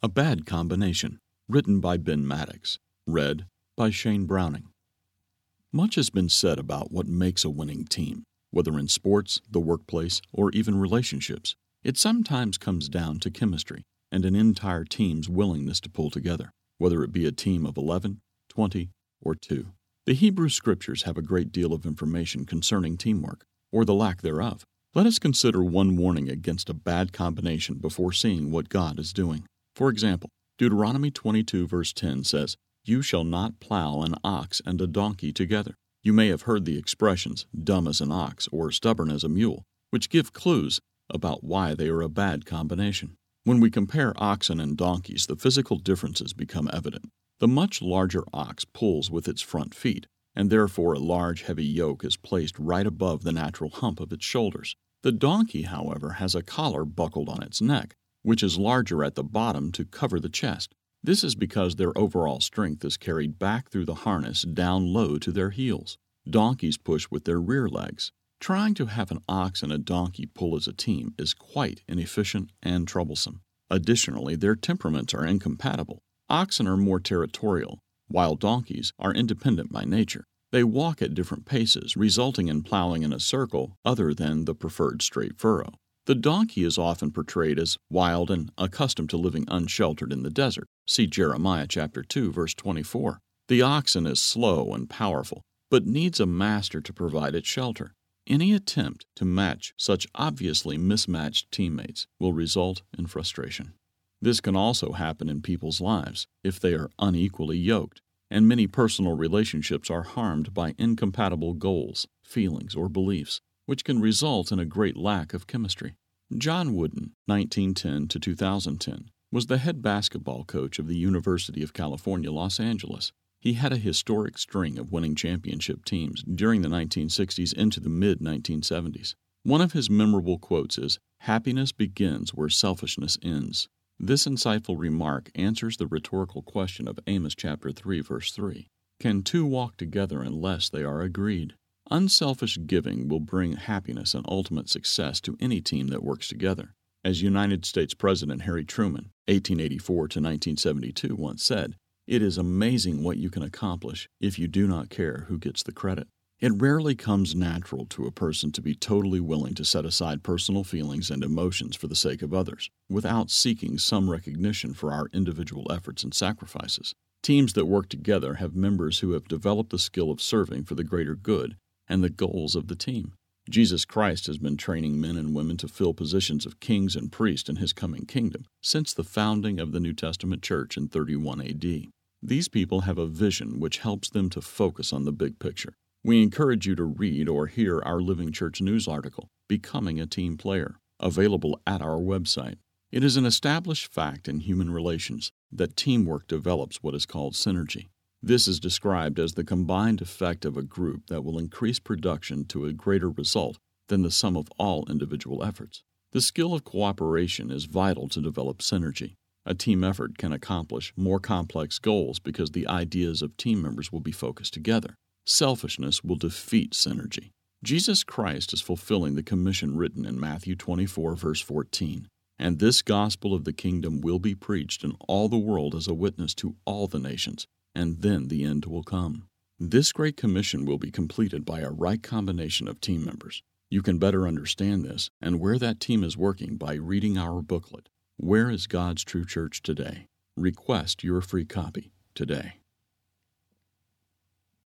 A Bad Combination, written by Ben Maddox, read by Shane Browning. Much has been said about what makes a winning team, whether in sports, the workplace, or even relationships. It sometimes comes down to chemistry and an entire team's willingness to pull together, whether it be a team of 11, 20, or 2. The Hebrew Scriptures have a great deal of information concerning teamwork, or the lack thereof. Let us consider one warning against a bad combination before seeing what God is doing. For example, Deuteronomy 22, verse 10 says, You shall not plow an ox and a donkey together. You may have heard the expressions dumb as an ox or stubborn as a mule, which give clues about why they are a bad combination. When we compare oxen and donkeys, the physical differences become evident. The much larger ox pulls with its front feet, and therefore a large heavy yoke is placed right above the natural hump of its shoulders. The donkey, however, has a collar buckled on its neck, which is larger at the bottom to cover the chest. This is because their overall strength is carried back through the harness down low to their heels. Donkeys push with their rear legs. Trying to have an ox and a donkey pull as a team is quite inefficient and troublesome. Additionally, their temperaments are incompatible. Oxen are more territorial, while donkeys are independent by nature. They walk at different paces, resulting in plowing in a circle other than the preferred straight furrow. The donkey is often portrayed as wild and accustomed to living unsheltered in the desert. See Jeremiah chapter 2 verse 24. The oxen is slow and powerful, but needs a master to provide it shelter. Any attempt to match such obviously mismatched teammates will result in frustration. This can also happen in people's lives if they are unequally yoked, and many personal relationships are harmed by incompatible goals, feelings, or beliefs, which can result in a great lack of chemistry. John Wooden, 1910 to 2010, was the head basketball coach of the University of California, Los Angeles. He had a historic string of winning championship teams during the 1960s into the mid 1970s. One of his memorable quotes is Happiness begins where selfishness ends. This insightful remark answers the rhetorical question of Amos chapter 3 verse 3. Can two walk together unless they are agreed? Unselfish giving will bring happiness and ultimate success to any team that works together. As United States President Harry Truman, 1884 to 1972 once said, "It is amazing what you can accomplish if you do not care who gets the credit." It rarely comes natural to a person to be totally willing to set aside personal feelings and emotions for the sake of others, without seeking some recognition for our individual efforts and sacrifices. Teams that work together have members who have developed the skill of serving for the greater good and the goals of the team. Jesus Christ has been training men and women to fill positions of kings and priests in his coming kingdom since the founding of the New Testament church in 31 AD. These people have a vision which helps them to focus on the big picture. We encourage you to read or hear our Living Church news article, Becoming a Team Player, available at our website. It is an established fact in human relations that teamwork develops what is called synergy. This is described as the combined effect of a group that will increase production to a greater result than the sum of all individual efforts. The skill of cooperation is vital to develop synergy. A team effort can accomplish more complex goals because the ideas of team members will be focused together. Selfishness will defeat synergy. Jesus Christ is fulfilling the commission written in Matthew 24, verse 14. And this gospel of the kingdom will be preached in all the world as a witness to all the nations, and then the end will come. This great commission will be completed by a right combination of team members. You can better understand this and where that team is working by reading our booklet, Where is God's True Church Today? Request your free copy today.